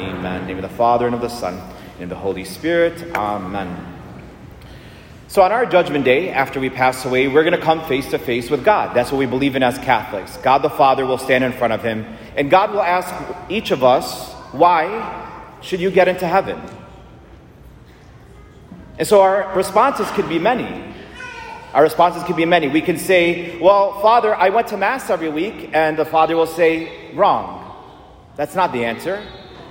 Amen. Name of the Father, and of the Son, and of the Holy Spirit. Amen. So, on our judgment day, after we pass away, we're going to come face to face with God. That's what we believe in as Catholics. God the Father will stand in front of him, and God will ask each of us, Why should you get into heaven? And so, our responses could be many. Our responses could be many. We can say, Well, Father, I went to Mass every week, and the Father will say, Wrong. That's not the answer.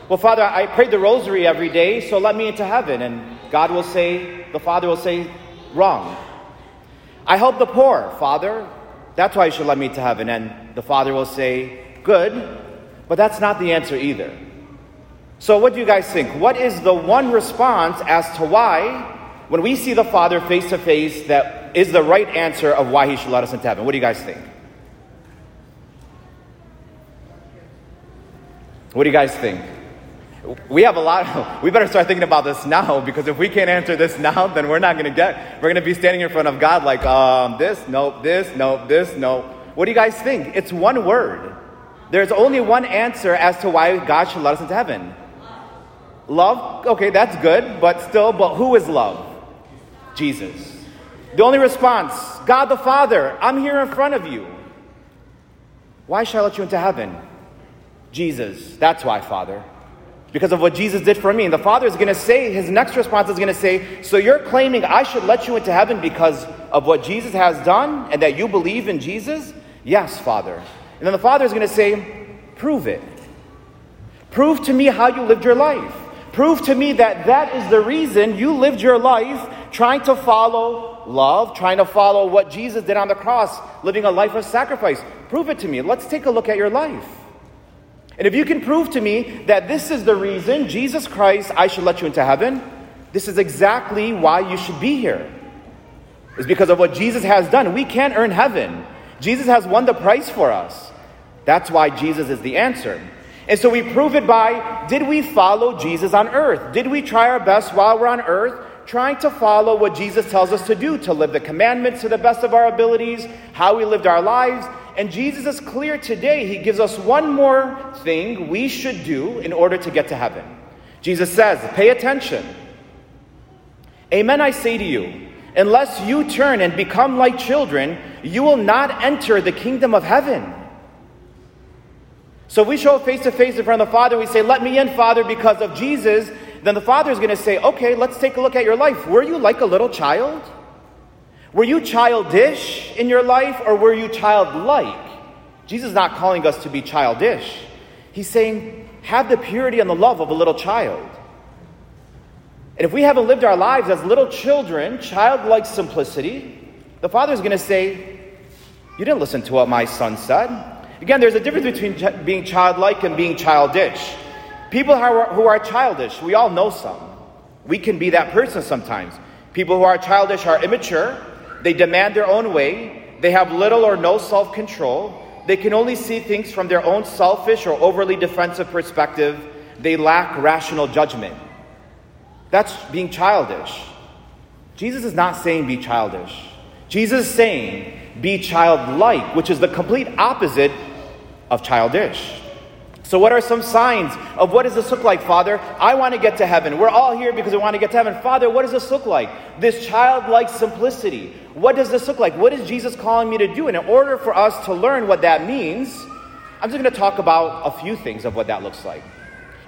Well, Father, I prayed the rosary every day, so let me into heaven. And God will say, the Father will say, Wrong. I help the poor, Father. That's why you should let me to heaven. And the Father will say, Good. But that's not the answer either. So, what do you guys think? What is the one response as to why, when we see the Father face to face, that is the right answer of why he should let us into heaven. What do you guys think? What do you guys think? We have a lot. we better start thinking about this now because if we can't answer this now, then we're not going to get. We're going to be standing in front of God like, um, this, nope, this, nope, this, nope. What do you guys think? It's one word. There's only one answer as to why God should let us into heaven. Love. Okay, that's good, but still, but who is love? Jesus. The only response God the Father, I'm here in front of you. Why shall I let you into heaven? Jesus. That's why, Father. Because of what Jesus did for me. And the Father is going to say, his next response is going to say, So you're claiming I should let you into heaven because of what Jesus has done and that you believe in Jesus? Yes, Father. And then the Father is going to say, Prove it. Prove to me how you lived your life. Prove to me that that is the reason you lived your life trying to follow love, trying to follow what Jesus did on the cross, living a life of sacrifice. Prove it to me. Let's take a look at your life. And if you can prove to me that this is the reason, Jesus Christ, I should let you into heaven, this is exactly why you should be here. It's because of what Jesus has done. We can't earn heaven. Jesus has won the price for us. That's why Jesus is the answer. And so we prove it by did we follow Jesus on earth? Did we try our best while we're on earth trying to follow what Jesus tells us to do, to live the commandments to the best of our abilities, how we lived our lives. And Jesus is clear today. He gives us one more thing we should do in order to get to heaven. Jesus says, Pay attention. Amen, I say to you, unless you turn and become like children, you will not enter the kingdom of heaven. So we show face to face in front of the Father. We say, Let me in, Father, because of Jesus then the father is going to say, okay, let's take a look at your life. Were you like a little child? Were you childish in your life or were you childlike? Jesus is not calling us to be childish. He's saying, have the purity and the love of a little child. And if we haven't lived our lives as little children, childlike simplicity, the father is going to say, You didn't listen to what my son said. Again, there's a difference between being childlike and being childish. People who are, who are childish, we all know some. We can be that person sometimes. People who are childish are immature, they demand their own way, they have little or no self control, they can only see things from their own selfish or overly defensive perspective, they lack rational judgment. That's being childish. Jesus is not saying be childish. Jesus is saying be childlike, which is the complete opposite of childish. So, what are some signs of what does this look like, Father? I want to get to heaven. We're all here because we want to get to heaven. Father, what does this look like? This childlike simplicity. What does this look like? What is Jesus calling me to do? And in order for us to learn what that means, I'm just going to talk about a few things of what that looks like.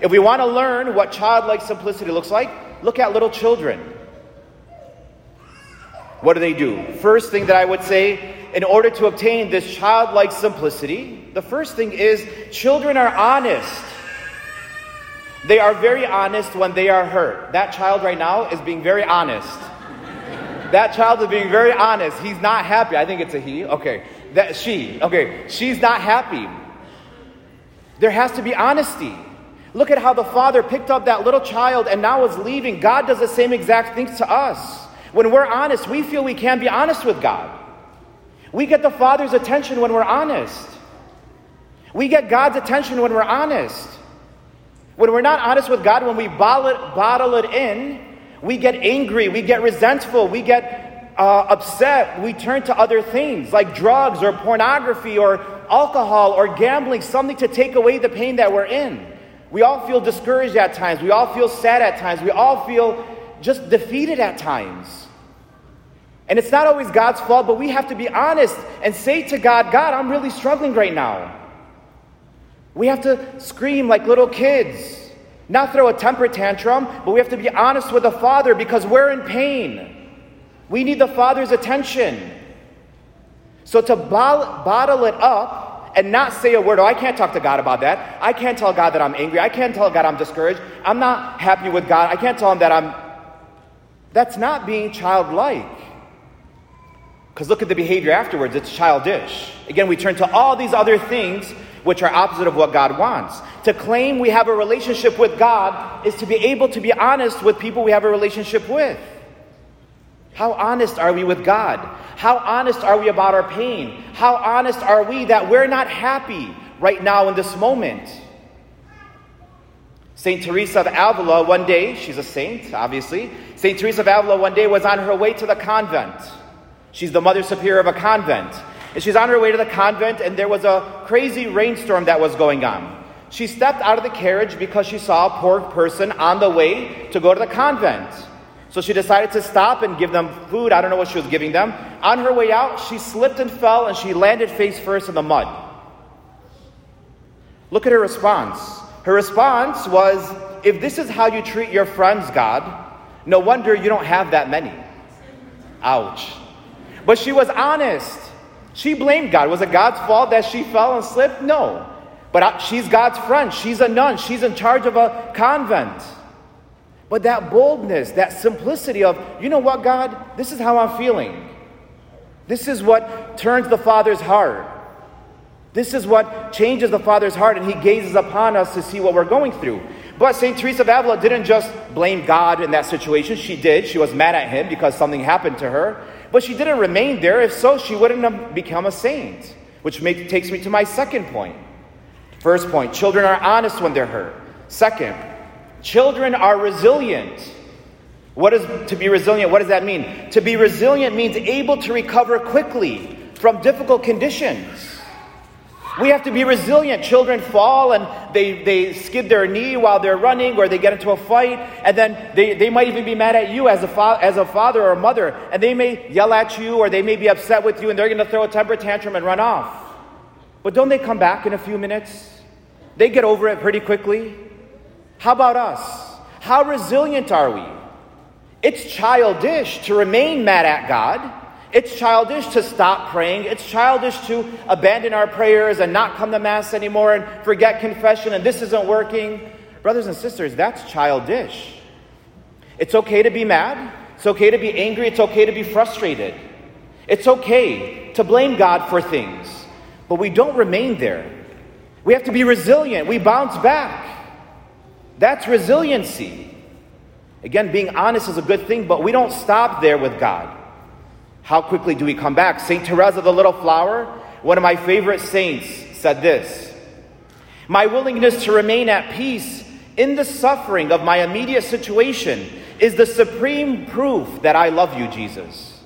If we want to learn what childlike simplicity looks like, look at little children. What do they do? First thing that I would say in order to obtain this childlike simplicity, the first thing is children are honest. They are very honest when they are hurt. That child right now is being very honest. That child is being very honest. He's not happy. I think it's a he. Okay. That she. Okay. She's not happy. There has to be honesty. Look at how the father picked up that little child and now is leaving. God does the same exact things to us. When we're honest, we feel we can be honest with God. We get the Father's attention when we're honest. We get God's attention when we're honest. When we're not honest with God, when we bottle it, in, we get angry, we get resentful, we get uh, upset, we turn to other things like drugs or pornography or alcohol or gambling, something to take away the pain that we're in. We all feel discouraged at times. We all feel sad at times. We all feel just defeated at times. And it's not always God's fault, but we have to be honest and say to God, God, I'm really struggling right now. We have to scream like little kids, not throw a temper tantrum, but we have to be honest with the Father because we're in pain. We need the Father's attention. So to bottle it up and not say a word, oh, I can't talk to God about that. I can't tell God that I'm angry. I can't tell God I'm discouraged. I'm not happy with God. I can't tell Him that I'm. That's not being childlike. Because look at the behavior afterwards, it's childish. Again, we turn to all these other things which are opposite of what God wants. To claim we have a relationship with God is to be able to be honest with people we have a relationship with. How honest are we with God? How honest are we about our pain? How honest are we that we're not happy right now in this moment? St. Teresa of Avila, one day, she's a saint, obviously. St. Teresa of Avila, one day, was on her way to the convent. She's the mother superior of a convent. And she's on her way to the convent, and there was a crazy rainstorm that was going on. She stepped out of the carriage because she saw a poor person on the way to go to the convent. So she decided to stop and give them food. I don't know what she was giving them. On her way out, she slipped and fell, and she landed face first in the mud. Look at her response. Her response was If this is how you treat your friends, God, no wonder you don't have that many. Ouch. But she was honest. She blamed God. Was it God's fault that she fell and slipped? No. But she's God's friend. She's a nun. She's in charge of a convent. But that boldness, that simplicity of, you know what, God, this is how I'm feeling. This is what turns the Father's heart. This is what changes the Father's heart, and He gazes upon us to see what we're going through. But St. Teresa of Avila didn't just blame God in that situation. She did. She was mad at Him because something happened to her. But she didn't remain there. If so, she wouldn't have become a saint. Which make, takes me to my second point. First point children are honest when they're hurt. Second, children are resilient. What is to be resilient? What does that mean? To be resilient means able to recover quickly from difficult conditions. We have to be resilient. Children fall and they, they skid their knee while they're running or they get into a fight, and then they, they might even be mad at you as a, fa- as a father or a mother, and they may yell at you or they may be upset with you and they're going to throw a temper tantrum and run off. But don't they come back in a few minutes? They get over it pretty quickly. How about us? How resilient are we? It's childish to remain mad at God it's childish to stop praying. It's childish to abandon our prayers and not come to Mass anymore and forget confession and this isn't working. Brothers and sisters, that's childish. It's okay to be mad. It's okay to be angry. It's okay to be frustrated. It's okay to blame God for things, but we don't remain there. We have to be resilient. We bounce back. That's resiliency. Again, being honest is a good thing, but we don't stop there with God. How quickly do we come back? St. Teresa the Little Flower, one of my favorite saints, said this My willingness to remain at peace in the suffering of my immediate situation is the supreme proof that I love you, Jesus.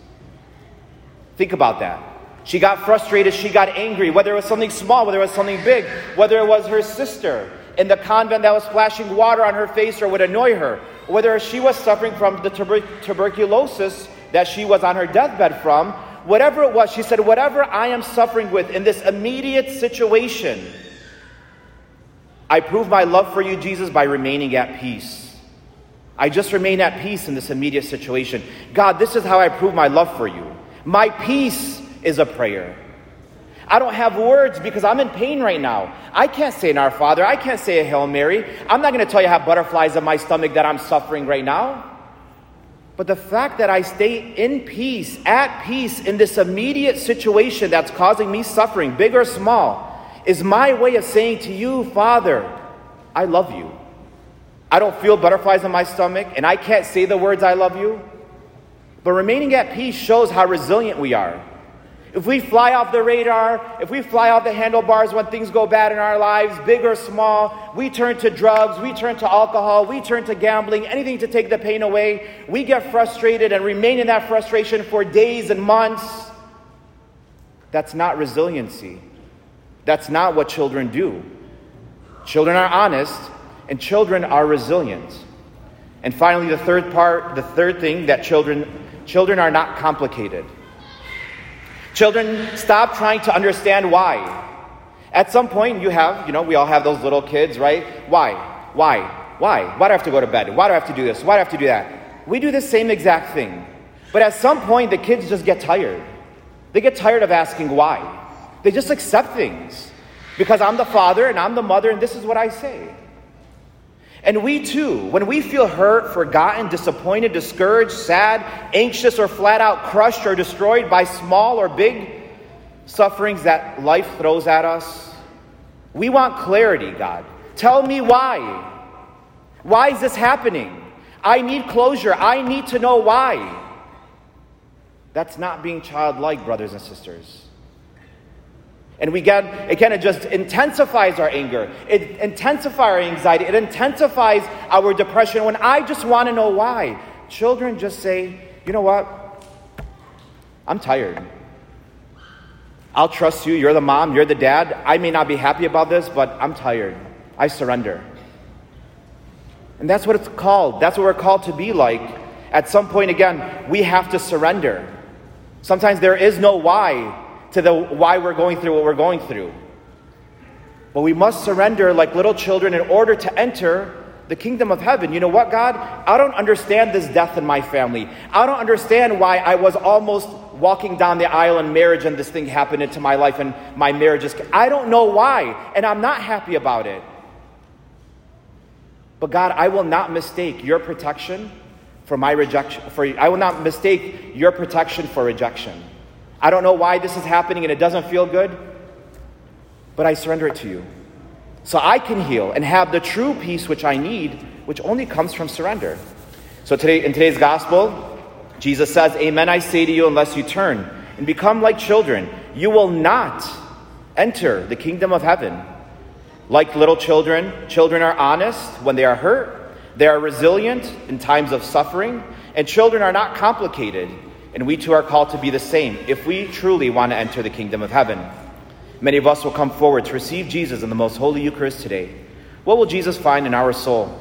Think about that. She got frustrated, she got angry, whether it was something small, whether it was something big, whether it was her sister in the convent that was splashing water on her face or would annoy her, whether she was suffering from the tuber- tuberculosis that she was on her deathbed from, whatever it was, she said, Whatever I am suffering with in this immediate situation, I prove my love for you, Jesus, by remaining at peace. I just remain at peace in this immediate situation. God, this is how I prove my love for you. My peace is a prayer. I don't have words because I'm in pain right now. I can't say an Our Father. I can't say a Hail Mary. I'm not going to tell you have butterflies in my stomach that I'm suffering right now. But the fact that I stay in peace, at peace in this immediate situation that's causing me suffering, big or small, is my way of saying to you, Father, I love you. I don't feel butterflies in my stomach, and I can't say the words I love you. But remaining at peace shows how resilient we are. If we fly off the radar, if we fly off the handlebars when things go bad in our lives, big or small, we turn to drugs, we turn to alcohol, we turn to gambling, anything to take the pain away. We get frustrated and remain in that frustration for days and months. That's not resiliency. That's not what children do. Children are honest, and children are resilient. And finally, the third part, the third thing that children children are not complicated. Children stop trying to understand why. At some point, you have, you know, we all have those little kids, right? Why? Why? Why? Why do I have to go to bed? Why do I have to do this? Why do I have to do that? We do the same exact thing. But at some point, the kids just get tired. They get tired of asking why. They just accept things because I'm the father and I'm the mother, and this is what I say. And we too, when we feel hurt, forgotten, disappointed, discouraged, sad, anxious, or flat out crushed or destroyed by small or big sufferings that life throws at us, we want clarity, God. Tell me why. Why is this happening? I need closure. I need to know why. That's not being childlike, brothers and sisters. And we get, it kind of just intensifies our anger. It intensifies our anxiety. It intensifies our depression when I just want to know why. Children just say, you know what? I'm tired. I'll trust you. You're the mom. You're the dad. I may not be happy about this, but I'm tired. I surrender. And that's what it's called. That's what we're called to be like. At some point, again, we have to surrender. Sometimes there is no why to the why we're going through what we're going through. But we must surrender like little children in order to enter the kingdom of heaven. You know what, God? I don't understand this death in my family. I don't understand why I was almost walking down the aisle in marriage and this thing happened into my life and my marriage is. I don't know why, and I'm not happy about it. But God, I will not mistake your protection for my rejection. For I will not mistake your protection for rejection. I don't know why this is happening and it doesn't feel good, but I surrender it to you. So I can heal and have the true peace which I need, which only comes from surrender. So today in today's gospel, Jesus says, Amen, I say to you, unless you turn and become like children, you will not enter the kingdom of heaven. Like little children, children are honest when they are hurt, they are resilient in times of suffering, and children are not complicated and we too are called to be the same if we truly want to enter the kingdom of heaven. Many of us will come forward to receive Jesus in the most holy Eucharist today. What will Jesus find in our soul?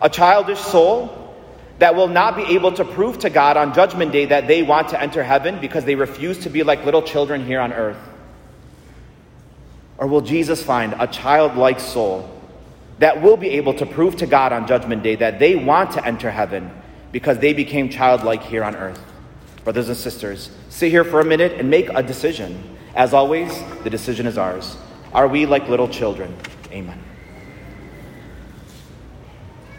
A childish soul that will not be able to prove to God on Judgment Day that they want to enter heaven because they refuse to be like little children here on earth? Or will Jesus find a childlike soul that will be able to prove to God on Judgment Day that they want to enter heaven because they became childlike here on earth? Brothers and sisters, sit here for a minute and make a decision. As always, the decision is ours. Are we like little children? Amen.